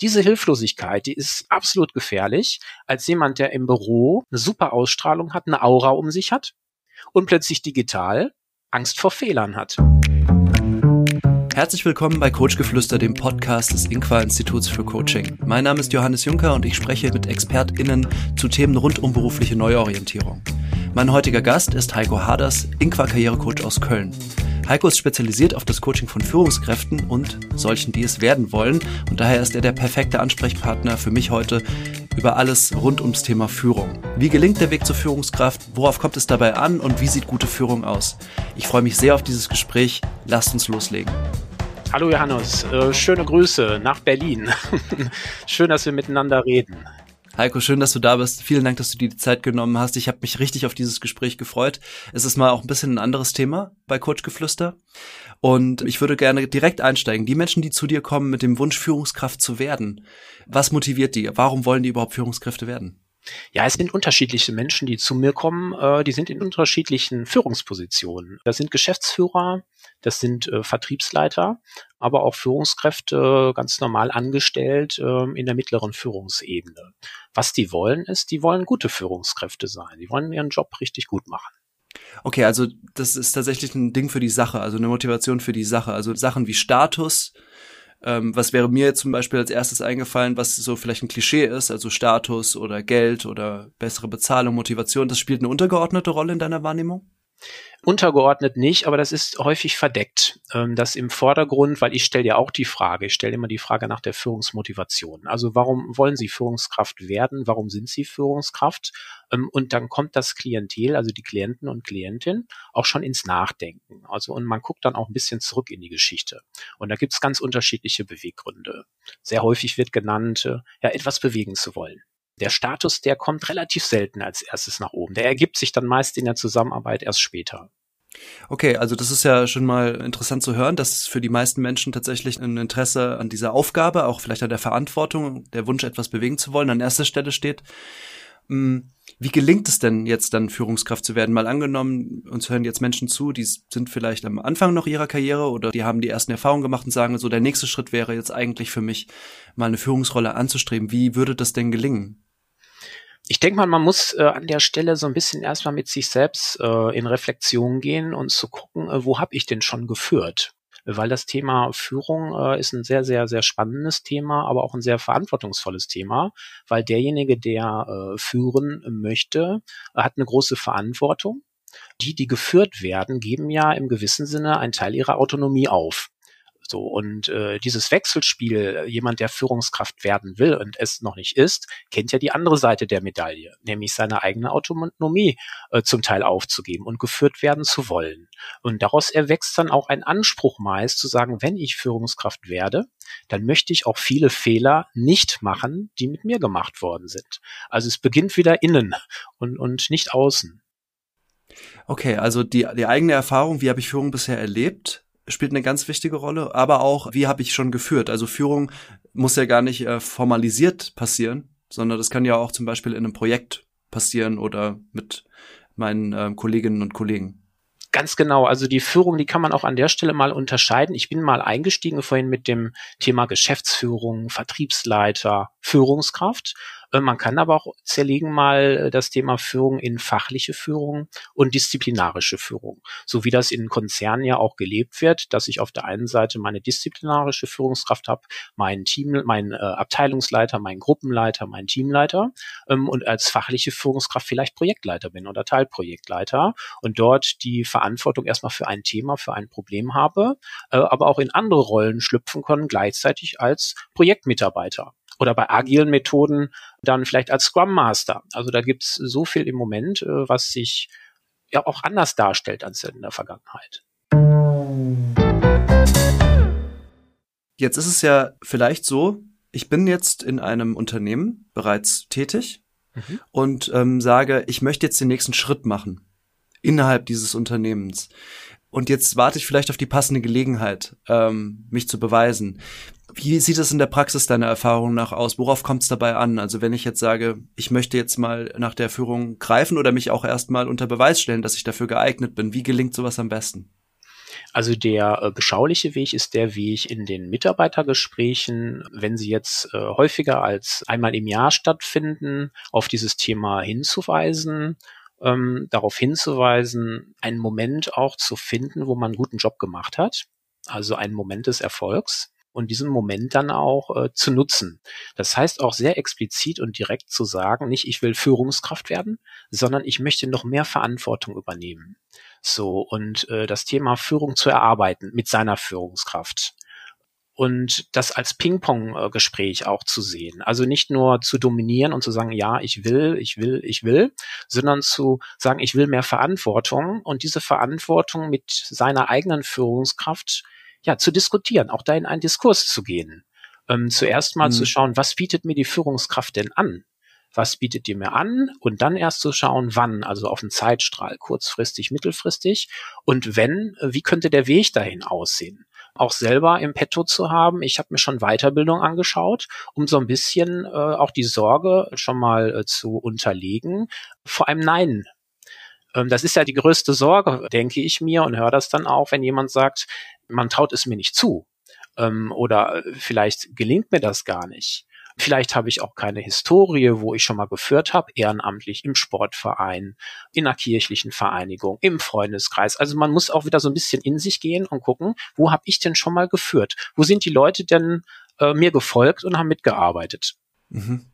Diese Hilflosigkeit, die ist absolut gefährlich als jemand, der im Büro eine super Ausstrahlung hat, eine Aura um sich hat und plötzlich digital Angst vor Fehlern hat. Herzlich willkommen bei Coachgeflüster, dem Podcast des Inqua Instituts für Coaching. Mein Name ist Johannes Juncker und ich spreche mit ExpertInnen zu Themen rund um berufliche Neuorientierung. Mein heutiger Gast ist Heiko Haders, Inqua Karrierecoach aus Köln. Heiko ist spezialisiert auf das Coaching von Führungskräften und solchen, die es werden wollen. Und daher ist er der perfekte Ansprechpartner für mich heute über alles rund ums Thema Führung. Wie gelingt der Weg zur Führungskraft? Worauf kommt es dabei an? Und wie sieht gute Führung aus? Ich freue mich sehr auf dieses Gespräch. Lasst uns loslegen. Hallo Johannes, äh, schöne Grüße nach Berlin. Schön, dass wir miteinander reden. Heiko, schön, dass du da bist. Vielen Dank, dass du dir die Zeit genommen hast. Ich habe mich richtig auf dieses Gespräch gefreut. Es ist mal auch ein bisschen ein anderes Thema bei Coachgeflüster. Und ich würde gerne direkt einsteigen. Die Menschen, die zu dir kommen mit dem Wunsch, Führungskraft zu werden, was motiviert die? Warum wollen die überhaupt Führungskräfte werden? Ja, es sind unterschiedliche Menschen, die zu mir kommen. Äh, die sind in unterschiedlichen Führungspositionen. Das sind Geschäftsführer, das sind äh, Vertriebsleiter, aber auch Führungskräfte ganz normal angestellt äh, in der mittleren Führungsebene. Was die wollen, ist, die wollen gute Führungskräfte sein. Die wollen ihren Job richtig gut machen. Okay, also das ist tatsächlich ein Ding für die Sache, also eine Motivation für die Sache. Also Sachen wie Status, ähm, was wäre mir zum Beispiel als erstes eingefallen, was so vielleicht ein Klischee ist, also Status oder Geld oder bessere Bezahlung, Motivation, das spielt eine untergeordnete Rolle in deiner Wahrnehmung? Untergeordnet nicht, aber das ist häufig verdeckt. Ähm, das im Vordergrund, weil ich stelle ja auch die Frage, ich stelle immer die Frage nach der Führungsmotivation. Also warum wollen Sie Führungskraft werden? Warum sind Sie Führungskraft? Ähm, und dann kommt das Klientel, also die Klienten und Klientin, auch schon ins Nachdenken. Also und man guckt dann auch ein bisschen zurück in die Geschichte. Und da gibt es ganz unterschiedliche Beweggründe. Sehr häufig wird genannt, äh, ja, etwas bewegen zu wollen der Status, der kommt relativ selten als erstes nach oben. Der ergibt sich dann meist in der Zusammenarbeit erst später. Okay, also das ist ja schon mal interessant zu hören, dass für die meisten Menschen tatsächlich ein Interesse an dieser Aufgabe, auch vielleicht an der Verantwortung, der Wunsch, etwas bewegen zu wollen, an erster Stelle steht. Hm, wie gelingt es denn jetzt dann Führungskraft zu werden? Mal angenommen, uns hören jetzt Menschen zu, die sind vielleicht am Anfang noch ihrer Karriere oder die haben die ersten Erfahrungen gemacht und sagen so, der nächste Schritt wäre jetzt eigentlich für mich mal eine Führungsrolle anzustreben. Wie würde das denn gelingen? Ich denke mal, man muss äh, an der Stelle so ein bisschen erstmal mit sich selbst äh, in Reflexion gehen und zu gucken, äh, wo habe ich denn schon geführt? Weil das Thema Führung äh, ist ein sehr, sehr, sehr spannendes Thema, aber auch ein sehr verantwortungsvolles Thema, weil derjenige, der äh, führen möchte, hat eine große Verantwortung. Die, die geführt werden, geben ja im gewissen Sinne einen Teil ihrer Autonomie auf. So und äh, dieses Wechselspiel, jemand, der Führungskraft werden will und es noch nicht ist, kennt ja die andere Seite der Medaille, nämlich seine eigene Autonomie äh, zum Teil aufzugeben und geführt werden zu wollen. Und daraus erwächst dann auch ein Anspruch meist zu sagen, wenn ich Führungskraft werde, dann möchte ich auch viele Fehler nicht machen, die mit mir gemacht worden sind. Also es beginnt wieder innen und, und nicht außen. Okay, also die, die eigene Erfahrung, wie habe ich Führung bisher erlebt? Spielt eine ganz wichtige Rolle, aber auch, wie habe ich schon geführt? Also Führung muss ja gar nicht äh, formalisiert passieren, sondern das kann ja auch zum Beispiel in einem Projekt passieren oder mit meinen äh, Kolleginnen und Kollegen. Ganz genau. Also die Führung, die kann man auch an der Stelle mal unterscheiden. Ich bin mal eingestiegen vorhin mit dem Thema Geschäftsführung, Vertriebsleiter, Führungskraft. Äh, man kann aber auch zerlegen mal äh, das Thema Führung in fachliche Führung und disziplinarische Führung. So wie das in Konzernen ja auch gelebt wird, dass ich auf der einen Seite meine disziplinarische Führungskraft habe, meinen Team, meinen äh, Abteilungsleiter, meinen Gruppenleiter, meinen Teamleiter ähm, und als fachliche Führungskraft vielleicht Projektleiter bin oder Teilprojektleiter und dort die Verantwortung erstmal für ein Thema, für ein Problem habe, aber auch in andere Rollen schlüpfen können, gleichzeitig als Projektmitarbeiter oder bei agilen Methoden dann vielleicht als Scrum Master. Also da gibt's so viel im Moment, äh, was sich ja auch anders darstellt als in der Vergangenheit. Jetzt ist es ja vielleicht so, ich bin jetzt in einem Unternehmen bereits tätig mhm. und ähm, sage, ich möchte jetzt den nächsten Schritt machen innerhalb dieses Unternehmens. Und jetzt warte ich vielleicht auf die passende Gelegenheit, ähm, mich zu beweisen. Wie sieht es in der Praxis deiner Erfahrung nach aus? Worauf kommt es dabei an? Also wenn ich jetzt sage, ich möchte jetzt mal nach der Führung greifen oder mich auch erstmal unter Beweis stellen, dass ich dafür geeignet bin, wie gelingt sowas am besten? Also der äh, beschauliche Weg ist der Weg in den Mitarbeitergesprächen, wenn sie jetzt äh, häufiger als einmal im Jahr stattfinden, auf dieses Thema hinzuweisen, ähm, darauf hinzuweisen, einen Moment auch zu finden, wo man einen guten Job gemacht hat, also einen Moment des Erfolgs und diesen Moment dann auch äh, zu nutzen. Das heißt auch sehr explizit und direkt zu sagen, nicht ich will Führungskraft werden, sondern ich möchte noch mehr Verantwortung übernehmen. So, und äh, das Thema Führung zu erarbeiten mit seiner Führungskraft und das als Ping-Pong-Gespräch auch zu sehen. Also nicht nur zu dominieren und zu sagen, ja, ich will, ich will, ich will, sondern zu sagen, ich will mehr Verantwortung und diese Verantwortung mit seiner eigenen Führungskraft ja zu diskutieren, auch da in einen Diskurs zu gehen. Ähm, zuerst mal mhm. zu schauen, was bietet mir die Führungskraft denn an? was bietet ihr mir an und dann erst zu schauen, wann, also auf einen Zeitstrahl, kurzfristig, mittelfristig und wenn, wie könnte der Weg dahin aussehen? Auch selber im Petto zu haben. Ich habe mir schon Weiterbildung angeschaut, um so ein bisschen äh, auch die Sorge schon mal äh, zu unterlegen vor einem Nein ähm, das ist ja die größte Sorge, denke ich mir, und höre das dann auch, wenn jemand sagt, man traut es mir nicht zu. Ähm, oder äh, vielleicht gelingt mir das gar nicht. Vielleicht habe ich auch keine Historie, wo ich schon mal geführt habe, ehrenamtlich im Sportverein, in einer kirchlichen Vereinigung, im Freundeskreis. Also man muss auch wieder so ein bisschen in sich gehen und gucken, wo habe ich denn schon mal geführt? Wo sind die Leute denn äh, mir gefolgt und haben mitgearbeitet? Mhm.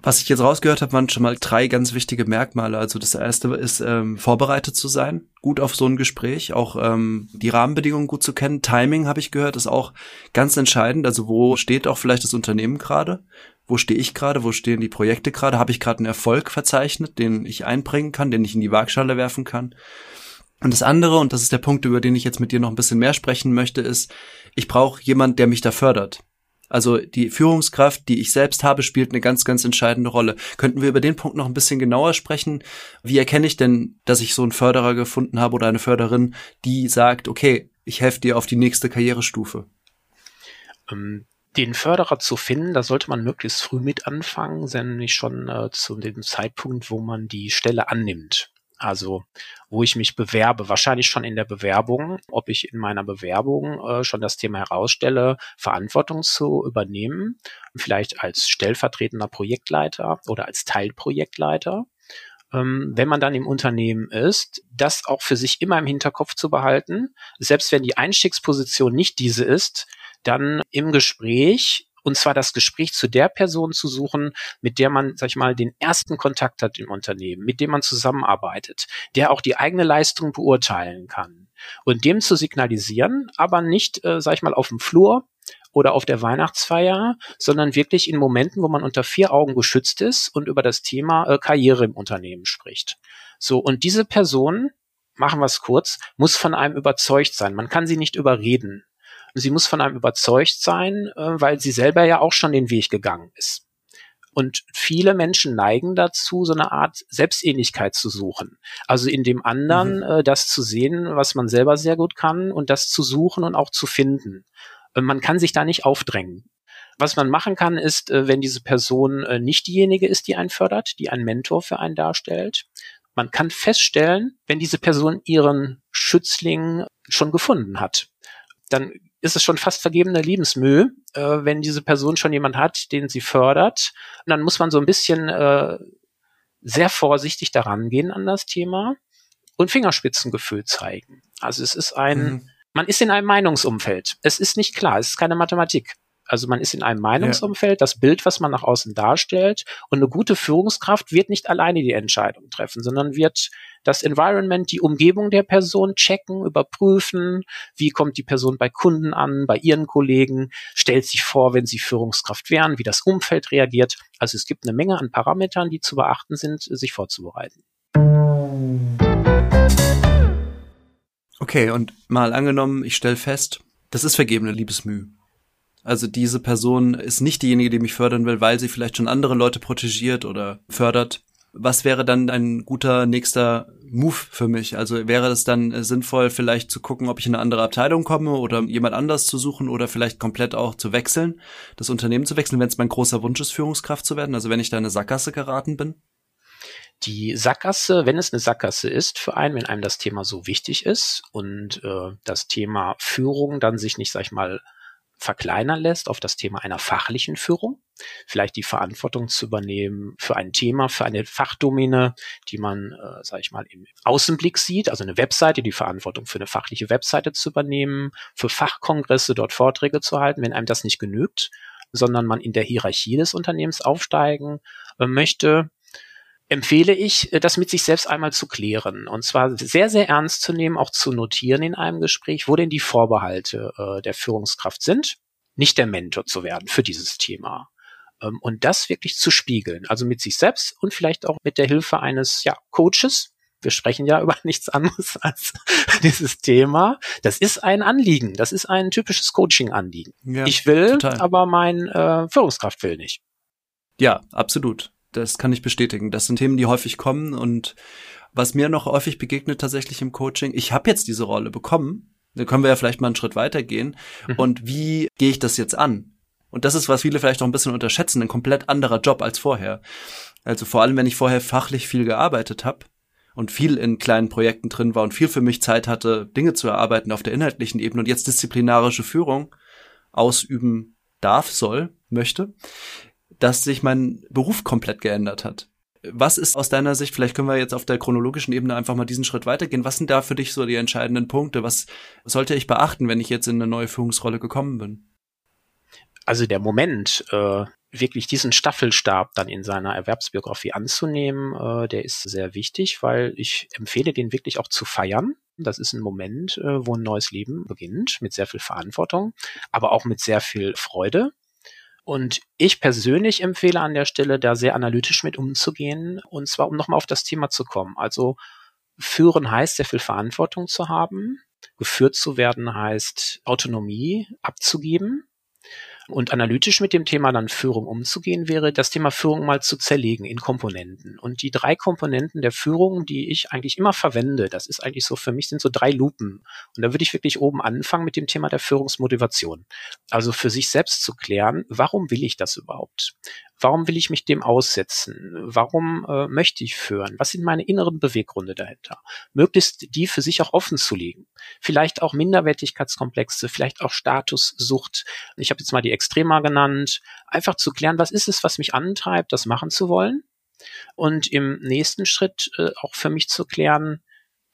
Was ich jetzt rausgehört habe, waren schon mal drei ganz wichtige Merkmale. Also das erste ist, ähm, vorbereitet zu sein, gut auf so ein Gespräch, auch ähm, die Rahmenbedingungen gut zu kennen. Timing, habe ich gehört, ist auch ganz entscheidend. Also wo steht auch vielleicht das Unternehmen gerade? Wo stehe ich gerade? Wo stehen die Projekte gerade? Habe ich gerade einen Erfolg verzeichnet, den ich einbringen kann, den ich in die Waagschale werfen kann? Und das andere, und das ist der Punkt, über den ich jetzt mit dir noch ein bisschen mehr sprechen möchte, ist, ich brauche jemand, der mich da fördert. Also die Führungskraft, die ich selbst habe, spielt eine ganz, ganz entscheidende Rolle. Könnten wir über den Punkt noch ein bisschen genauer sprechen? Wie erkenne ich denn, dass ich so einen Förderer gefunden habe oder eine Förderin, die sagt, okay, ich helfe dir auf die nächste Karrierestufe? Ähm, den Förderer zu finden, da sollte man möglichst früh mit anfangen, nämlich schon äh, zu dem Zeitpunkt, wo man die Stelle annimmt. Also wo ich mich bewerbe, wahrscheinlich schon in der Bewerbung, ob ich in meiner Bewerbung äh, schon das Thema herausstelle, Verantwortung zu übernehmen, vielleicht als stellvertretender Projektleiter oder als Teilprojektleiter. Ähm, wenn man dann im Unternehmen ist, das auch für sich immer im Hinterkopf zu behalten, selbst wenn die Einstiegsposition nicht diese ist, dann im Gespräch und zwar das Gespräch zu der Person zu suchen, mit der man, sag ich mal, den ersten Kontakt hat im Unternehmen, mit dem man zusammenarbeitet, der auch die eigene Leistung beurteilen kann. Und dem zu signalisieren, aber nicht, äh, sag ich mal, auf dem Flur oder auf der Weihnachtsfeier, sondern wirklich in Momenten, wo man unter vier Augen geschützt ist und über das Thema äh, Karriere im Unternehmen spricht. So, und diese Person, machen wir es kurz, muss von einem überzeugt sein. Man kann sie nicht überreden sie muss von einem überzeugt sein, äh, weil sie selber ja auch schon den Weg gegangen ist. Und viele Menschen neigen dazu, so eine Art Selbstähnlichkeit zu suchen. Also in dem anderen mhm. äh, das zu sehen, was man selber sehr gut kann und das zu suchen und auch zu finden. Äh, man kann sich da nicht aufdrängen. Was man machen kann, ist, äh, wenn diese Person äh, nicht diejenige ist, die einen fördert, die einen Mentor für einen darstellt, man kann feststellen, wenn diese Person ihren Schützling schon gefunden hat, dann ist es schon fast vergebene Lebensmühe, äh, wenn diese Person schon jemand hat, den sie fördert. Und dann muss man so ein bisschen äh, sehr vorsichtig daran gehen an das Thema und Fingerspitzengefühl zeigen. Also es ist ein, mhm. man ist in einem Meinungsumfeld. Es ist nicht klar, es ist keine Mathematik. Also man ist in einem Meinungsumfeld, das Bild, was man nach außen darstellt. Und eine gute Führungskraft wird nicht alleine die Entscheidung treffen, sondern wird das Environment, die Umgebung der Person checken, überprüfen. Wie kommt die Person bei Kunden an, bei ihren Kollegen? Stellt sich vor, wenn sie Führungskraft wären, wie das Umfeld reagiert. Also es gibt eine Menge an Parametern, die zu beachten sind, sich vorzubereiten. Okay, und mal angenommen, ich stelle fest, das ist vergebene Liebesmüh. Also diese Person ist nicht diejenige, die mich fördern will, weil sie vielleicht schon andere Leute protegiert oder fördert. Was wäre dann ein guter nächster Move für mich? Also wäre es dann sinnvoll, vielleicht zu gucken, ob ich in eine andere Abteilung komme oder jemand anders zu suchen oder vielleicht komplett auch zu wechseln, das Unternehmen zu wechseln, wenn es mein großer Wunsch ist, Führungskraft zu werden? Also wenn ich da in eine Sackgasse geraten bin? Die Sackgasse, wenn es eine Sackgasse ist für einen, wenn einem das Thema so wichtig ist und äh, das Thema Führung dann sich nicht, sag ich mal, verkleinern lässt auf das Thema einer fachlichen Führung, vielleicht die Verantwortung zu übernehmen für ein Thema, für eine Fachdomäne, die man, äh, sage ich mal, im Außenblick sieht, also eine Webseite, die Verantwortung für eine fachliche Webseite zu übernehmen, für Fachkongresse dort Vorträge zu halten, wenn einem das nicht genügt, sondern man in der Hierarchie des Unternehmens aufsteigen äh, möchte, empfehle ich, äh, das mit sich selbst einmal zu klären. Und zwar sehr, sehr ernst zu nehmen, auch zu notieren in einem Gespräch, wo denn die Vorbehalte äh, der Führungskraft sind, nicht der Mentor zu werden für dieses Thema. Ähm, und das wirklich zu spiegeln, also mit sich selbst und vielleicht auch mit der Hilfe eines ja, Coaches. Wir sprechen ja über nichts anderes als dieses Thema. Das ist ein Anliegen. Das ist ein typisches Coaching-Anliegen. Ja, ich will, total. aber mein äh, Führungskraft will nicht. Ja, absolut das kann ich bestätigen. Das sind Themen, die häufig kommen und was mir noch häufig begegnet tatsächlich im Coaching, ich habe jetzt diese Rolle bekommen, da können wir ja vielleicht mal einen Schritt weitergehen. Mhm. Und wie gehe ich das jetzt an? Und das ist, was viele vielleicht auch ein bisschen unterschätzen, ein komplett anderer Job als vorher. Also vor allem, wenn ich vorher fachlich viel gearbeitet habe und viel in kleinen Projekten drin war und viel für mich Zeit hatte, Dinge zu erarbeiten auf der inhaltlichen Ebene und jetzt disziplinarische Führung ausüben darf, soll, möchte, dass sich mein Beruf komplett geändert hat. Was ist aus deiner Sicht, vielleicht können wir jetzt auf der chronologischen Ebene einfach mal diesen Schritt weitergehen, was sind da für dich so die entscheidenden Punkte? Was sollte ich beachten, wenn ich jetzt in eine neue Führungsrolle gekommen bin? Also der Moment, äh, wirklich diesen Staffelstab dann in seiner Erwerbsbiografie anzunehmen, äh, der ist sehr wichtig, weil ich empfehle den wirklich auch zu feiern. Das ist ein Moment, äh, wo ein neues Leben beginnt, mit sehr viel Verantwortung, aber auch mit sehr viel Freude. Und ich persönlich empfehle an der Stelle, da sehr analytisch mit umzugehen. Und zwar, um nochmal auf das Thema zu kommen. Also führen heißt, sehr viel Verantwortung zu haben. Geführt zu werden heißt, Autonomie abzugeben. Und analytisch mit dem Thema dann Führung umzugehen, wäre das Thema Führung mal zu zerlegen in Komponenten. Und die drei Komponenten der Führung, die ich eigentlich immer verwende, das ist eigentlich so für mich sind so drei Lupen. Und da würde ich wirklich oben anfangen mit dem Thema der Führungsmotivation. Also für sich selbst zu klären, warum will ich das überhaupt? Warum will ich mich dem aussetzen? Warum äh, möchte ich führen? Was sind meine inneren Beweggründe dahinter? Möglichst die für sich auch offen zu legen. Vielleicht auch Minderwertigkeitskomplexe, vielleicht auch Statussucht. Ich habe jetzt mal die Extrema genannt. Einfach zu klären, was ist es, was mich antreibt, das machen zu wollen? Und im nächsten Schritt äh, auch für mich zu klären,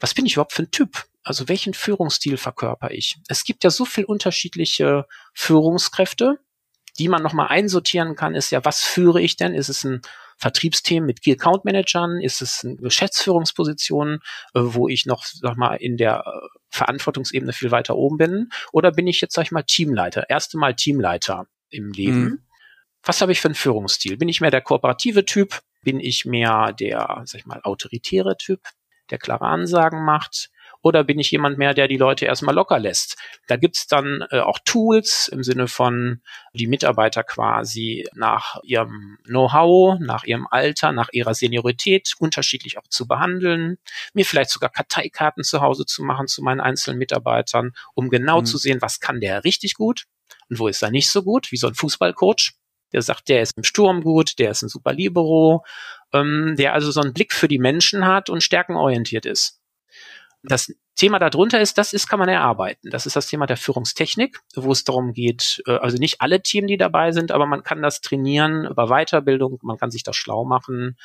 was bin ich überhaupt für ein Typ? Also welchen Führungsstil verkörper ich? Es gibt ja so viel unterschiedliche Führungskräfte die man nochmal einsortieren kann, ist ja, was führe ich denn? Ist es ein Vertriebsteam mit Key Account Managern? Ist es eine Geschäftsführungsposition, äh, wo ich noch, sag mal, in der äh, Verantwortungsebene viel weiter oben bin? Oder bin ich jetzt, sag ich mal, Teamleiter? Erste Mal Teamleiter im Leben. Mhm. Was habe ich für einen Führungsstil? Bin ich mehr der kooperative Typ? Bin ich mehr der, sag ich mal, autoritäre Typ, der klare Ansagen macht? Oder bin ich jemand mehr, der die Leute erstmal locker lässt? Da gibt's dann äh, auch Tools im Sinne von die Mitarbeiter quasi nach ihrem Know-how, nach ihrem Alter, nach ihrer Seniorität unterschiedlich auch zu behandeln, mir vielleicht sogar Karteikarten zu Hause zu machen zu meinen einzelnen Mitarbeitern, um genau mhm. zu sehen, was kann der richtig gut und wo ist er nicht so gut, wie so ein Fußballcoach der sagt, der ist im Sturm gut, der ist ein super Libero, ähm, der also so einen Blick für die Menschen hat und stärkenorientiert ist. Das Thema darunter ist, das ist, kann man erarbeiten. Das ist das Thema der Führungstechnik, wo es darum geht, äh, also nicht alle Team, die dabei sind, aber man kann das trainieren über Weiterbildung, man kann sich das schlau machen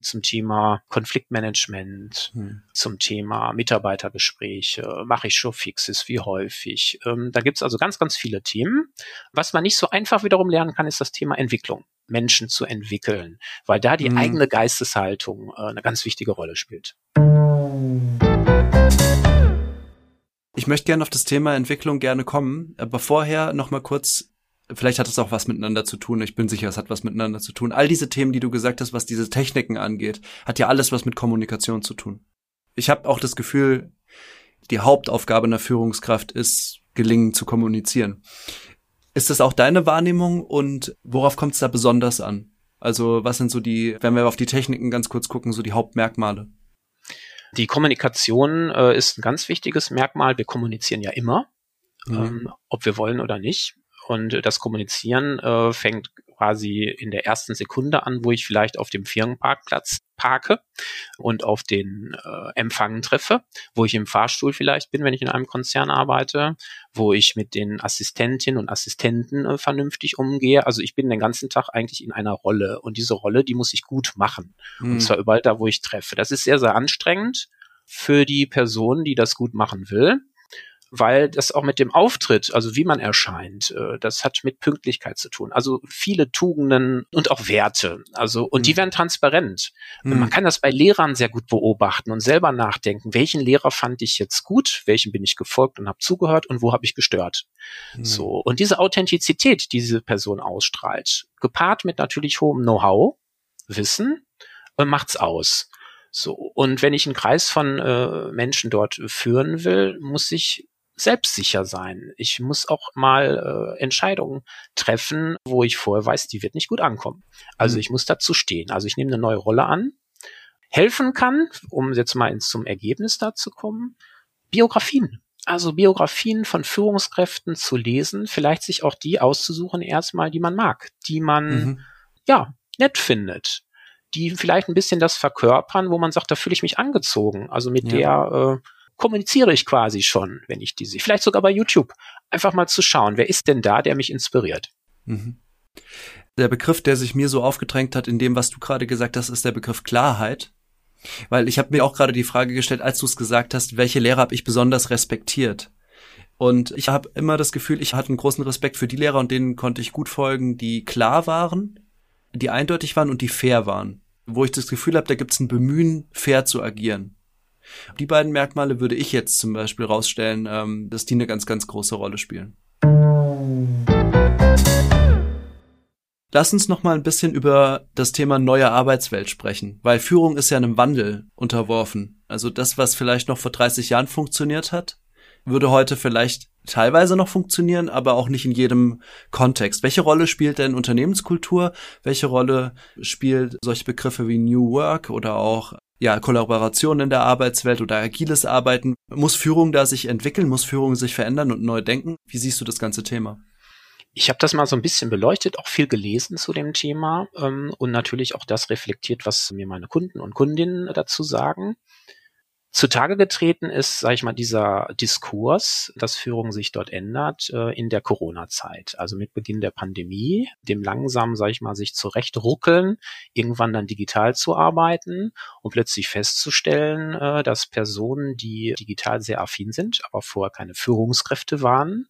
zum Thema Konfliktmanagement, hm. zum Thema Mitarbeitergespräche, mache ich schon Fixes, wie häufig. Ähm, da gibt's also ganz, ganz viele Themen. Was man nicht so einfach wiederum lernen kann, ist das Thema Entwicklung. Menschen zu entwickeln, weil da die hm. eigene Geisteshaltung äh, eine ganz wichtige Rolle spielt. Ich möchte gerne auf das Thema Entwicklung gerne kommen, aber vorher noch mal kurz, vielleicht hat es auch was miteinander zu tun. Ich bin sicher, es hat was miteinander zu tun. All diese Themen, die du gesagt hast, was diese Techniken angeht, hat ja alles was mit Kommunikation zu tun. Ich habe auch das Gefühl, die Hauptaufgabe einer Führungskraft ist, gelingen zu kommunizieren. Ist das auch deine Wahrnehmung und worauf kommt es da besonders an? Also was sind so die, wenn wir auf die Techniken ganz kurz gucken, so die Hauptmerkmale? Die Kommunikation äh, ist ein ganz wichtiges Merkmal. Wir kommunizieren ja immer, mhm. ähm, ob wir wollen oder nicht. Und das Kommunizieren äh, fängt quasi in der ersten Sekunde an, wo ich vielleicht auf dem Firmenparkplatz parke und auf den äh, Empfang treffe, wo ich im Fahrstuhl vielleicht bin, wenn ich in einem Konzern arbeite, wo ich mit den Assistentinnen und Assistenten äh, vernünftig umgehe. Also ich bin den ganzen Tag eigentlich in einer Rolle und diese Rolle, die muss ich gut machen. Mhm. Und zwar überall da, wo ich treffe. Das ist sehr, sehr anstrengend für die Person, die das gut machen will weil das auch mit dem Auftritt, also wie man erscheint, äh, das hat mit Pünktlichkeit zu tun. Also viele Tugenden und auch Werte. Also, und mhm. die werden transparent. Mhm. Man kann das bei Lehrern sehr gut beobachten und selber nachdenken, welchen Lehrer fand ich jetzt gut, welchen bin ich gefolgt und habe zugehört und wo habe ich gestört. Mhm. So. Und diese Authentizität, die diese Person ausstrahlt, gepaart mit natürlich hohem Know-how, Wissen, äh, macht's aus. So, und wenn ich einen Kreis von äh, Menschen dort führen will, muss ich selbstsicher sein. Ich muss auch mal äh, Entscheidungen treffen, wo ich vorher weiß, die wird nicht gut ankommen. Also mhm. ich muss dazu stehen. Also ich nehme eine neue Rolle an, helfen kann, um jetzt mal ins zum Ergebnis da zu kommen, Biografien. Also Biografien von Führungskräften zu lesen, vielleicht sich auch die auszusuchen erstmal, die man mag, die man mhm. ja nett findet, die vielleicht ein bisschen das verkörpern, wo man sagt, da fühle ich mich angezogen. Also mit ja. der äh, kommuniziere ich quasi schon, wenn ich die sehe. Vielleicht sogar bei YouTube. Einfach mal zu schauen, wer ist denn da, der mich inspiriert. Mhm. Der Begriff, der sich mir so aufgedrängt hat in dem, was du gerade gesagt hast, ist der Begriff Klarheit. Weil ich habe mir auch gerade die Frage gestellt, als du es gesagt hast, welche Lehrer habe ich besonders respektiert? Und ich habe immer das Gefühl, ich hatte einen großen Respekt für die Lehrer und denen konnte ich gut folgen, die klar waren, die eindeutig waren und die fair waren. Wo ich das Gefühl habe, da gibt es ein Bemühen, fair zu agieren. Die beiden Merkmale würde ich jetzt zum Beispiel rausstellen, ähm, dass die eine ganz, ganz große Rolle spielen. Lass uns noch mal ein bisschen über das Thema neue Arbeitswelt sprechen, weil Führung ist ja einem Wandel unterworfen. Also das, was vielleicht noch vor 30 Jahren funktioniert hat, würde heute vielleicht teilweise noch funktionieren, aber auch nicht in jedem Kontext. Welche Rolle spielt denn Unternehmenskultur? Welche Rolle spielt solche Begriffe wie New Work oder auch ja, Kollaboration in der Arbeitswelt oder agiles Arbeiten. Muss Führung da sich entwickeln? Muss Führung sich verändern und neu denken? Wie siehst du das ganze Thema? Ich habe das mal so ein bisschen beleuchtet, auch viel gelesen zu dem Thema ähm, und natürlich auch das reflektiert, was mir meine Kunden und Kundinnen dazu sagen zutage getreten ist, sage ich mal, dieser Diskurs, dass Führung sich dort ändert äh, in der Corona-Zeit. Also mit Beginn der Pandemie, dem langsam, sage ich mal, sich zurechtruckeln, irgendwann dann digital zu arbeiten und plötzlich festzustellen, äh, dass Personen, die digital sehr affin sind, aber vorher keine Führungskräfte waren,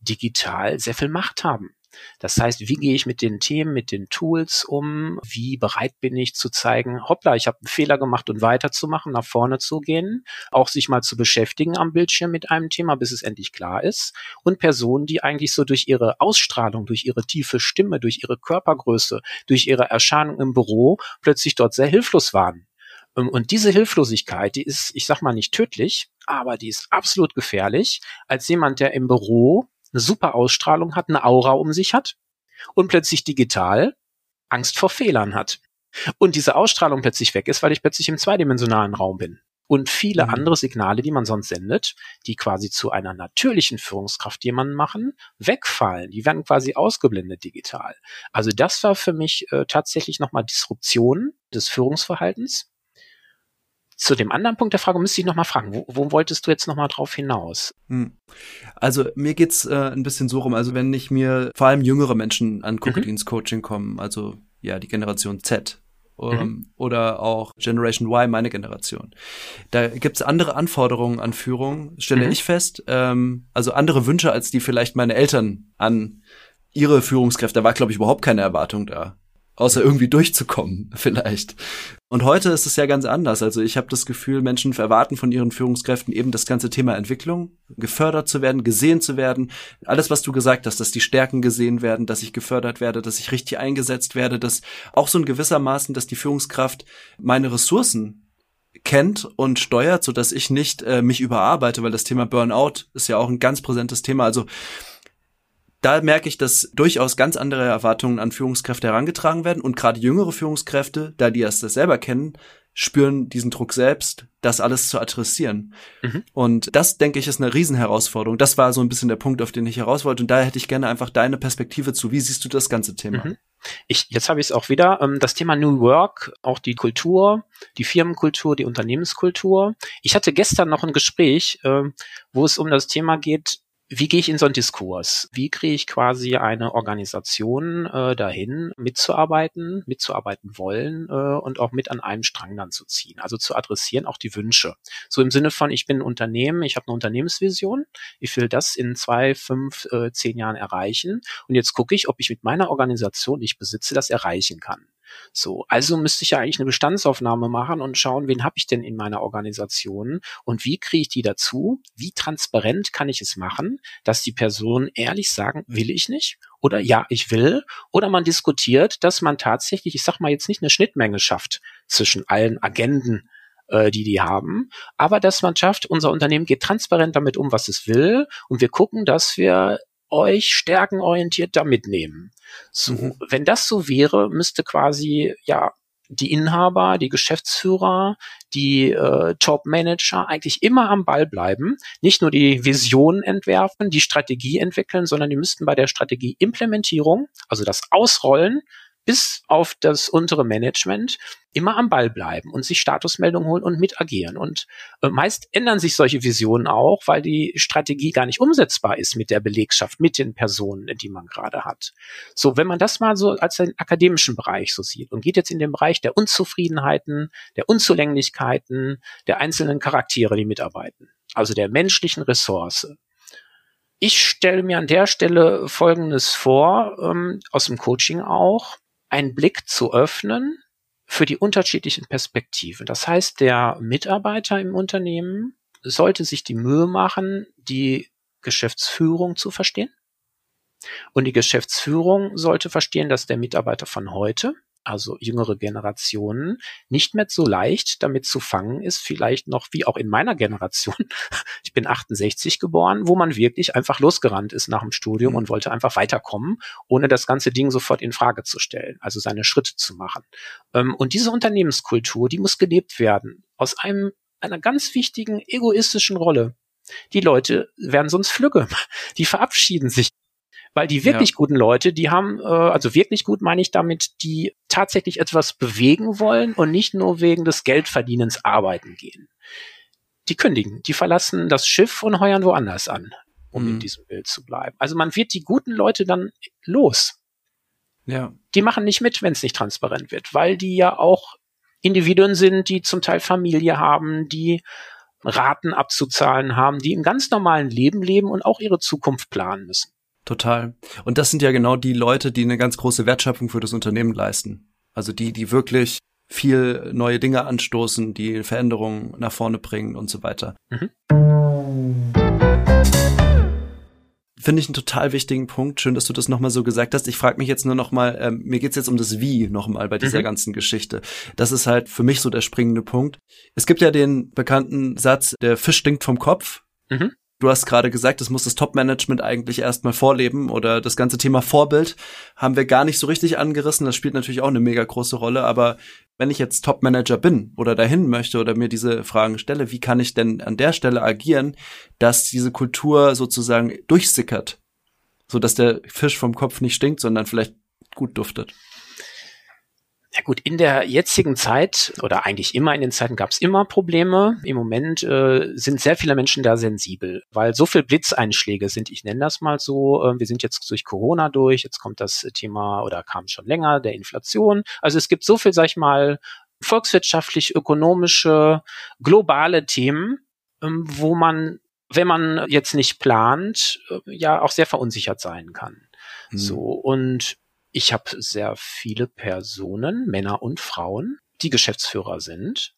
digital sehr viel Macht haben. Das heißt, wie gehe ich mit den Themen, mit den Tools um? Wie bereit bin ich zu zeigen, hoppla, ich habe einen Fehler gemacht und weiterzumachen, nach vorne zu gehen, auch sich mal zu beschäftigen am Bildschirm mit einem Thema, bis es endlich klar ist. Und Personen, die eigentlich so durch ihre Ausstrahlung, durch ihre tiefe Stimme, durch ihre Körpergröße, durch ihre Erscheinung im Büro plötzlich dort sehr hilflos waren. Ähm, und diese Hilflosigkeit, die ist, ich sag mal nicht tödlich, aber die ist absolut gefährlich, als jemand, der im Büro eine super Ausstrahlung hat, eine Aura um sich hat und plötzlich digital Angst vor Fehlern hat. Und diese Ausstrahlung plötzlich weg ist, weil ich plötzlich im zweidimensionalen Raum bin. Und viele mhm. andere Signale, die man sonst sendet, die quasi zu einer natürlichen Führungskraft jemanden machen, wegfallen. Die werden quasi ausgeblendet digital. Also das war für mich äh, tatsächlich nochmal Disruption des Führungsverhaltens zu dem anderen Punkt der Frage müsste ich noch mal fragen, wo, wo wolltest du jetzt noch mal drauf hinaus? Hm. Also mir geht's äh, ein bisschen so rum, also wenn ich mir vor allem jüngere Menschen angucke, mhm. die ins Coaching kommen, also ja, die Generation Z, ähm, mhm. oder auch Generation Y, meine Generation. Da gibt's andere Anforderungen an Führung, stelle mhm. ich fest, ähm, also andere Wünsche, als die vielleicht meine Eltern an ihre Führungskräfte. Da war, glaube ich, überhaupt keine Erwartung da außer irgendwie durchzukommen vielleicht. Und heute ist es ja ganz anders. Also ich habe das Gefühl, Menschen erwarten von ihren Führungskräften eben das ganze Thema Entwicklung, gefördert zu werden, gesehen zu werden. Alles, was du gesagt hast, dass die Stärken gesehen werden, dass ich gefördert werde, dass ich richtig eingesetzt werde, dass auch so in gewissermaßen, dass die Führungskraft meine Ressourcen kennt und steuert, so dass ich nicht äh, mich überarbeite, weil das Thema Burnout ist ja auch ein ganz präsentes Thema. Also da merke ich, dass durchaus ganz andere Erwartungen an Führungskräfte herangetragen werden und gerade jüngere Führungskräfte, da die das selber kennen, spüren diesen Druck selbst, das alles zu adressieren. Mhm. Und das, denke ich, ist eine Riesenherausforderung. Das war so ein bisschen der Punkt, auf den ich heraus wollte. Und da hätte ich gerne einfach deine Perspektive zu. Wie siehst du das ganze Thema? Mhm. Ich, jetzt habe ich es auch wieder. Ähm, das Thema New Work, auch die Kultur, die Firmenkultur, die Unternehmenskultur. Ich hatte gestern noch ein Gespräch, äh, wo es um das Thema geht, wie gehe ich in so einen Diskurs? Wie kriege ich quasi eine Organisation äh, dahin, mitzuarbeiten, mitzuarbeiten wollen äh, und auch mit an einem Strang dann zu ziehen? Also zu adressieren auch die Wünsche. So im Sinne von, ich bin ein Unternehmen, ich habe eine Unternehmensvision, ich will das in zwei, fünf, äh, zehn Jahren erreichen und jetzt gucke ich, ob ich mit meiner Organisation, die ich besitze, das erreichen kann. So, also müsste ich ja eigentlich eine Bestandsaufnahme machen und schauen, wen habe ich denn in meiner Organisation und wie kriege ich die dazu? Wie transparent kann ich es machen, dass die Personen ehrlich sagen, will ich nicht oder ja, ich will oder man diskutiert, dass man tatsächlich, ich sag mal jetzt nicht eine Schnittmenge schafft zwischen allen Agenden, äh, die die haben, aber dass man schafft, unser Unternehmen geht transparent damit um, was es will und wir gucken, dass wir euch stärkenorientiert da mitnehmen. So, mhm. wenn das so wäre, müsste quasi ja die Inhaber, die Geschäftsführer, die äh, Top-Manager eigentlich immer am Ball bleiben, nicht nur die Vision entwerfen, die Strategie entwickeln, sondern die müssten bei der Strategieimplementierung, also das Ausrollen, bis auf das untere Management immer am Ball bleiben und sich Statusmeldungen holen und mit agieren. Und äh, meist ändern sich solche Visionen auch, weil die Strategie gar nicht umsetzbar ist mit der Belegschaft, mit den Personen, die man gerade hat. So, wenn man das mal so als den akademischen Bereich so sieht und geht jetzt in den Bereich der Unzufriedenheiten, der Unzulänglichkeiten, der einzelnen Charaktere, die mitarbeiten, also der menschlichen Ressource, ich stelle mir an der Stelle Folgendes vor, ähm, aus dem Coaching auch einen Blick zu öffnen für die unterschiedlichen Perspektiven. Das heißt, der Mitarbeiter im Unternehmen sollte sich die Mühe machen, die Geschäftsführung zu verstehen. Und die Geschäftsführung sollte verstehen, dass der Mitarbeiter von heute also jüngere Generationen, nicht mehr so leicht damit zu fangen ist, vielleicht noch wie auch in meiner Generation. Ich bin 68 geboren, wo man wirklich einfach losgerannt ist nach dem Studium mhm. und wollte einfach weiterkommen, ohne das ganze Ding sofort in Frage zu stellen, also seine Schritte zu machen. Ähm, und diese Unternehmenskultur, die muss gelebt werden aus einem einer ganz wichtigen egoistischen Rolle. Die Leute werden sonst flügge. Die verabschieden sich weil die wirklich ja. guten Leute, die haben, äh, also wirklich gut meine ich damit, die tatsächlich etwas bewegen wollen und nicht nur wegen des Geldverdienens arbeiten gehen. Die kündigen, die verlassen das Schiff und heuern woanders an, um mhm. in diesem Bild zu bleiben. Also man wird die guten Leute dann los. Ja. Die machen nicht mit, wenn es nicht transparent wird, weil die ja auch Individuen sind, die zum Teil Familie haben, die Raten abzuzahlen haben, die im ganz normalen Leben leben und auch ihre Zukunft planen müssen. Total. Und das sind ja genau die Leute, die eine ganz große Wertschöpfung für das Unternehmen leisten. Also die, die wirklich viel neue Dinge anstoßen, die Veränderungen nach vorne bringen und so weiter. Mhm. Finde ich einen total wichtigen Punkt. Schön, dass du das nochmal so gesagt hast. Ich frage mich jetzt nur nochmal, ähm, mir geht's jetzt um das Wie nochmal bei dieser mhm. ganzen Geschichte. Das ist halt für mich so der springende Punkt. Es gibt ja den bekannten Satz, der Fisch stinkt vom Kopf. Mhm. Du hast gerade gesagt, das muss das Top-Management eigentlich erstmal vorleben oder das ganze Thema Vorbild haben wir gar nicht so richtig angerissen. Das spielt natürlich auch eine mega große Rolle. Aber wenn ich jetzt Top-Manager bin oder dahin möchte oder mir diese Fragen stelle, wie kann ich denn an der Stelle agieren, dass diese Kultur sozusagen durchsickert, so dass der Fisch vom Kopf nicht stinkt, sondern vielleicht gut duftet? Ja gut, in der jetzigen Zeit oder eigentlich immer in den Zeiten gab es immer Probleme. Im Moment äh, sind sehr viele Menschen da sensibel, weil so viel Blitzeinschläge sind, ich nenne das mal so. Äh, wir sind jetzt durch Corona durch, jetzt kommt das Thema oder kam schon länger der Inflation. Also es gibt so viel, sag ich mal, volkswirtschaftlich, ökonomische, globale Themen, ähm, wo man, wenn man jetzt nicht plant, äh, ja auch sehr verunsichert sein kann. Mhm. So und ich habe sehr viele Personen, Männer und Frauen, die Geschäftsführer sind,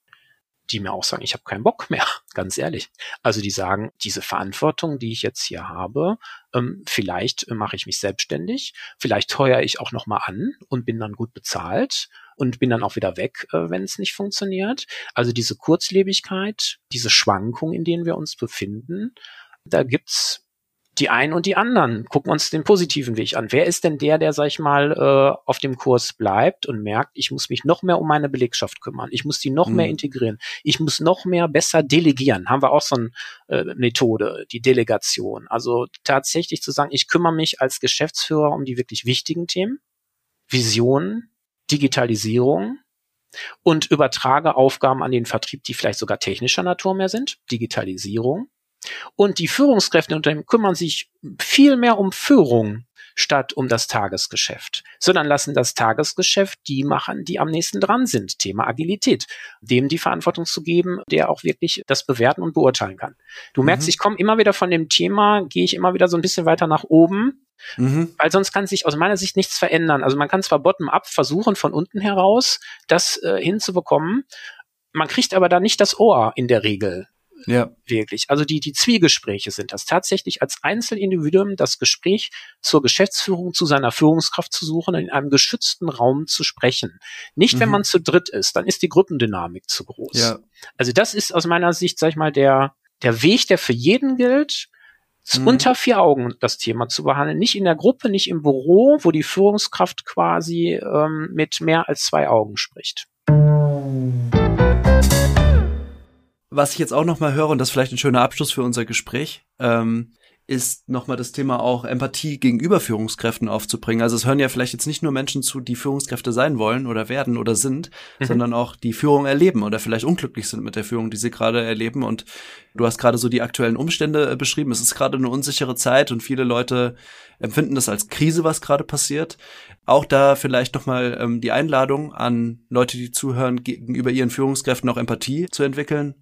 die mir auch sagen, ich habe keinen Bock mehr, ganz ehrlich. Also die sagen, diese Verantwortung, die ich jetzt hier habe, ähm, vielleicht mache ich mich selbstständig, vielleicht heuere ich auch noch mal an und bin dann gut bezahlt und bin dann auch wieder weg, äh, wenn es nicht funktioniert. Also diese Kurzlebigkeit, diese Schwankung, in denen wir uns befinden, da gibt's die einen und die anderen. Gucken uns den positiven Weg an. Wer ist denn der, der, sag ich mal, äh, auf dem Kurs bleibt und merkt, ich muss mich noch mehr um meine Belegschaft kümmern. Ich muss die noch mhm. mehr integrieren. Ich muss noch mehr besser delegieren. Haben wir auch so eine äh, Methode, die Delegation. Also tatsächlich zu sagen, ich kümmere mich als Geschäftsführer um die wirklich wichtigen Themen. Vision, Digitalisierung, und übertrage Aufgaben an den Vertrieb, die vielleicht sogar technischer Natur mehr sind, Digitalisierung, und die Führungskräfte im Unternehmen kümmern sich viel mehr um Führung statt um das Tagesgeschäft, sondern lassen das Tagesgeschäft die machen, die am nächsten dran sind. Thema Agilität, dem die Verantwortung zu geben, der auch wirklich das bewerten und beurteilen kann. Du mhm. merkst, ich komme immer wieder von dem Thema, gehe ich immer wieder so ein bisschen weiter nach oben, mhm. weil sonst kann sich aus meiner Sicht nichts verändern. Also man kann zwar bottom-up versuchen, von unten heraus das äh, hinzubekommen, man kriegt aber da nicht das Ohr in der Regel. Ja. Wirklich. Also die, die Zwiegespräche sind das tatsächlich als Einzelindividuum das Gespräch zur Geschäftsführung, zu seiner Führungskraft zu suchen, in einem geschützten Raum zu sprechen. Nicht, mhm. wenn man zu dritt ist, dann ist die Gruppendynamik zu groß. Ja. Also das ist aus meiner Sicht, sag ich mal, der, der Weg, der für jeden gilt, mhm. unter vier Augen das Thema zu behandeln. Nicht in der Gruppe, nicht im Büro, wo die Führungskraft quasi ähm, mit mehr als zwei Augen spricht. Was ich jetzt auch noch mal höre, und das ist vielleicht ein schöner Abschluss für unser Gespräch, ähm, ist nochmal das Thema auch Empathie gegenüber Führungskräften aufzubringen. Also es hören ja vielleicht jetzt nicht nur Menschen zu, die Führungskräfte sein wollen oder werden oder sind, mhm. sondern auch die Führung erleben oder vielleicht unglücklich sind mit der Führung, die sie gerade erleben. Und du hast gerade so die aktuellen Umstände äh, beschrieben. Es ist gerade eine unsichere Zeit und viele Leute empfinden das als Krise, was gerade passiert. Auch da vielleicht nochmal ähm, die Einladung an Leute, die zuhören, gegenüber ihren Führungskräften auch Empathie zu entwickeln,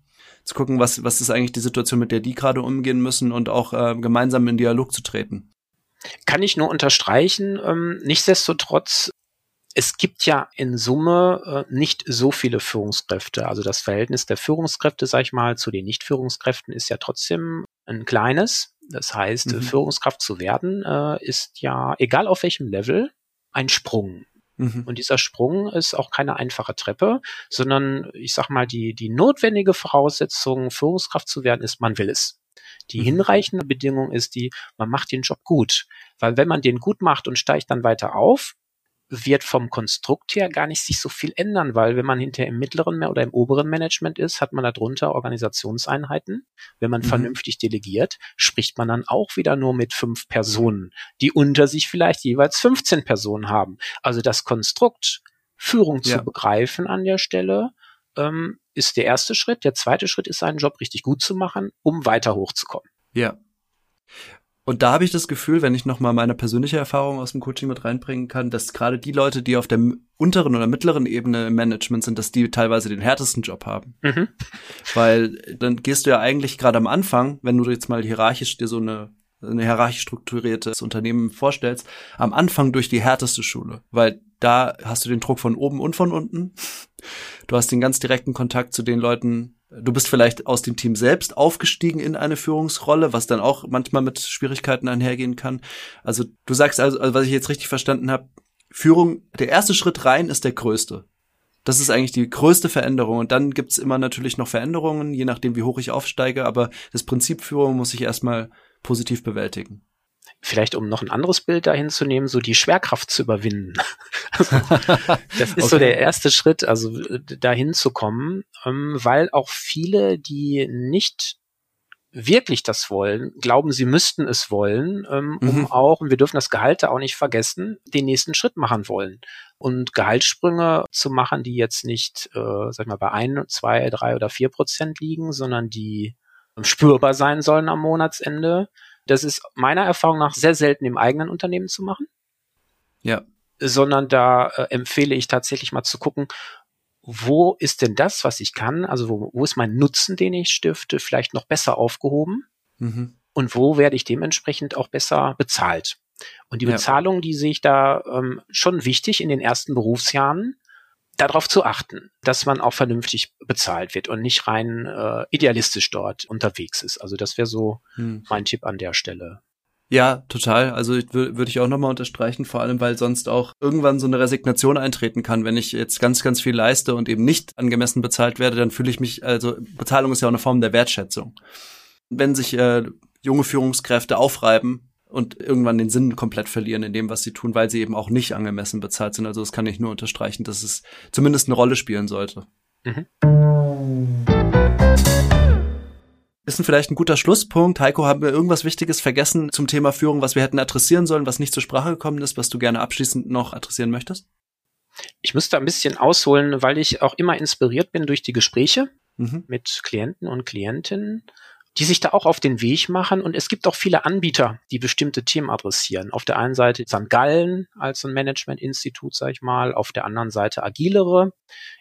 zu gucken, was, was ist eigentlich die Situation, mit der die gerade umgehen müssen und auch äh, gemeinsam in Dialog zu treten. Kann ich nur unterstreichen. Ähm, nichtsdestotrotz, es gibt ja in Summe äh, nicht so viele Führungskräfte. Also das Verhältnis der Führungskräfte, sag ich mal, zu den Nicht-Führungskräften ist ja trotzdem ein kleines. Das heißt, mhm. Führungskraft zu werden, äh, ist ja, egal auf welchem Level, ein Sprung. Mhm. Und dieser Sprung ist auch keine einfache Treppe, sondern ich sag mal, die, die notwendige Voraussetzung, Führungskraft zu werden, ist, man will es. Die mhm. hinreichende Bedingung ist die, man macht den Job gut. Weil wenn man den gut macht und steigt dann weiter auf, wird vom Konstrukt her gar nicht sich so viel ändern, weil wenn man hinterher im mittleren oder im oberen Management ist, hat man darunter Organisationseinheiten. Wenn man mhm. vernünftig delegiert, spricht man dann auch wieder nur mit fünf Personen, die unter sich vielleicht jeweils 15 Personen haben. Also das Konstrukt, Führung ja. zu begreifen an der Stelle, ähm, ist der erste Schritt. Der zweite Schritt ist, seinen Job richtig gut zu machen, um weiter hochzukommen. Ja. Und da habe ich das Gefühl, wenn ich nochmal meine persönliche Erfahrung aus dem Coaching mit reinbringen kann, dass gerade die Leute, die auf der unteren oder mittleren Ebene im Management sind, dass die teilweise den härtesten Job haben. Mhm. Weil dann gehst du ja eigentlich gerade am Anfang, wenn du jetzt mal hierarchisch dir so eine eine hierarchisch strukturiertes Unternehmen vorstellst, am Anfang durch die härteste Schule, weil da hast du den Druck von oben und von unten. Du hast den ganz direkten Kontakt zu den Leuten, Du bist vielleicht aus dem Team selbst aufgestiegen in eine Führungsrolle, was dann auch manchmal mit Schwierigkeiten einhergehen kann. Also du sagst also, also was ich jetzt richtig verstanden habe, Führung, der erste Schritt rein ist der größte. Das ist eigentlich die größte Veränderung. Und dann gibt's immer natürlich noch Veränderungen, je nachdem, wie hoch ich aufsteige. Aber das Prinzip Führung muss ich erstmal positiv bewältigen vielleicht um noch ein anderes Bild dahin zu nehmen, so die Schwerkraft zu überwinden. Also, das ist okay. so der erste Schritt, also dahin zu kommen, ähm, weil auch viele, die nicht wirklich das wollen, glauben, sie müssten es wollen, ähm, um mhm. auch, und wir dürfen das Gehalt da auch nicht vergessen, den nächsten Schritt machen wollen. Und Gehaltssprünge zu machen, die jetzt nicht, äh, sag ich mal, bei ein, zwei, drei oder vier Prozent liegen, sondern die spürbar sein sollen am Monatsende, das ist meiner Erfahrung nach sehr selten im eigenen Unternehmen zu machen. Ja. Sondern da äh, empfehle ich tatsächlich mal zu gucken, wo ist denn das, was ich kann? Also wo, wo ist mein Nutzen, den ich stifte, vielleicht noch besser aufgehoben? Mhm. Und wo werde ich dementsprechend auch besser bezahlt? Und die Bezahlung, ja. die sehe ich da ähm, schon wichtig in den ersten Berufsjahren, darauf zu achten, dass man auch vernünftig bezahlt wird und nicht rein äh, idealistisch dort unterwegs ist. Also das wäre so hm. mein Tipp an der Stelle. Ja, total. Also würde ich auch nochmal unterstreichen, vor allem weil sonst auch irgendwann so eine Resignation eintreten kann. Wenn ich jetzt ganz, ganz viel leiste und eben nicht angemessen bezahlt werde, dann fühle ich mich, also Bezahlung ist ja auch eine Form der Wertschätzung. Wenn sich äh, junge Führungskräfte aufreiben und irgendwann den Sinn komplett verlieren in dem, was sie tun, weil sie eben auch nicht angemessen bezahlt sind. Also das kann ich nur unterstreichen, dass es zumindest eine Rolle spielen sollte. Mhm. Ist ein vielleicht ein guter Schlusspunkt. Heiko, haben wir irgendwas Wichtiges vergessen zum Thema Führung, was wir hätten adressieren sollen, was nicht zur Sprache gekommen ist, was du gerne abschließend noch adressieren möchtest? Ich müsste ein bisschen ausholen, weil ich auch immer inspiriert bin durch die Gespräche mhm. mit Klienten und Klientinnen, die sich da auch auf den Weg machen. Und es gibt auch viele Anbieter, die bestimmte Themen adressieren. Auf der einen Seite St. Gallen als ein Managementinstitut, sag ich mal, auf der anderen Seite Agilere.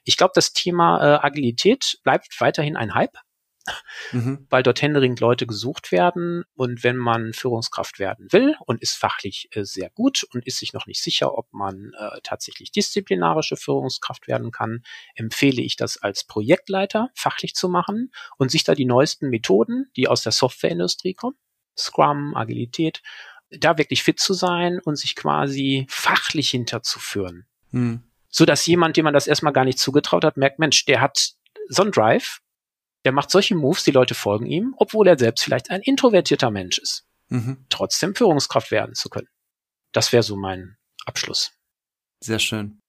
Ich glaube, das Thema äh, Agilität bleibt weiterhin ein Hype mhm. weil dort händeringend Leute gesucht werden. Und wenn man Führungskraft werden will und ist fachlich äh, sehr gut und ist sich noch nicht sicher, ob man äh, tatsächlich disziplinarische Führungskraft werden kann, empfehle ich das als Projektleiter fachlich zu machen und sich da die neuesten Methoden, die aus der Softwareindustrie kommen, Scrum, Agilität, da wirklich fit zu sein und sich quasi fachlich hinterzuführen. Mhm. So dass jemand, dem man das erstmal gar nicht zugetraut hat, merkt, Mensch, der hat so einen Drive, der macht solche Moves, die Leute folgen ihm, obwohl er selbst vielleicht ein introvertierter Mensch ist. Mhm. Trotzdem Führungskraft werden zu können. Das wäre so mein Abschluss. Sehr schön.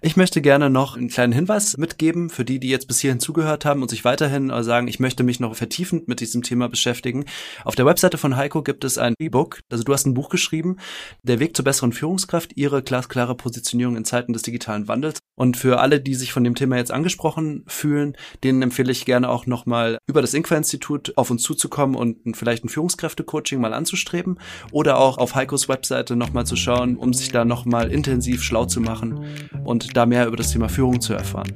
Ich möchte gerne noch einen kleinen Hinweis mitgeben für die, die jetzt bis hierhin zugehört haben und sich weiterhin äh, sagen, ich möchte mich noch vertiefend mit diesem Thema beschäftigen. Auf der Webseite von Heiko gibt es ein E-Book, also du hast ein Buch geschrieben, Der Weg zur besseren Führungskraft, ihre glasklare Positionierung in Zeiten des digitalen Wandels. Und für alle, die sich von dem Thema jetzt angesprochen fühlen, denen empfehle ich gerne auch nochmal über das Inqua-Institut auf uns zuzukommen und vielleicht ein Führungskräfte-Coaching mal anzustreben oder auch auf Heikos Webseite nochmal zu schauen, um sich da nochmal intensiv schlau zu machen und da mehr über das Thema Führung zu erfahren.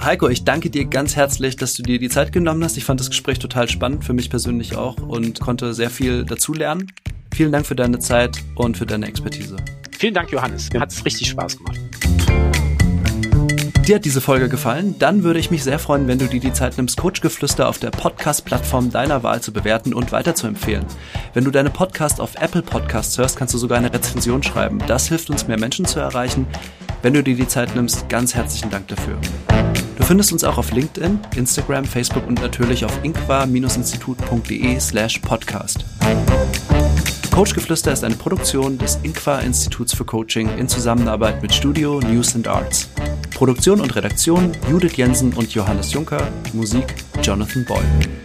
Heiko, ich danke dir ganz herzlich, dass du dir die Zeit genommen hast. Ich fand das Gespräch total spannend, für mich persönlich auch und konnte sehr viel dazulernen. Vielen Dank für deine Zeit und für deine Expertise. Vielen Dank, Johannes. Mir hat es richtig Spaß gemacht. Dir hat diese Folge gefallen? Dann würde ich mich sehr freuen, wenn du dir die Zeit nimmst, Coachgeflüster auf der Podcast-Plattform deiner Wahl zu bewerten und weiterzuempfehlen. Wenn du deine Podcast auf Apple Podcasts hörst, kannst du sogar eine Rezension schreiben. Das hilft uns, mehr Menschen zu erreichen. Wenn du dir die Zeit nimmst, ganz herzlichen Dank dafür. Du findest uns auch auf LinkedIn, Instagram, Facebook und natürlich auf inqua-institut.de slash podcast. Coachgeflüster ist eine Produktion des Inqua Instituts für Coaching in Zusammenarbeit mit Studio News and Arts. Produktion und Redaktion Judith Jensen und Johannes Juncker, Musik Jonathan Boyle.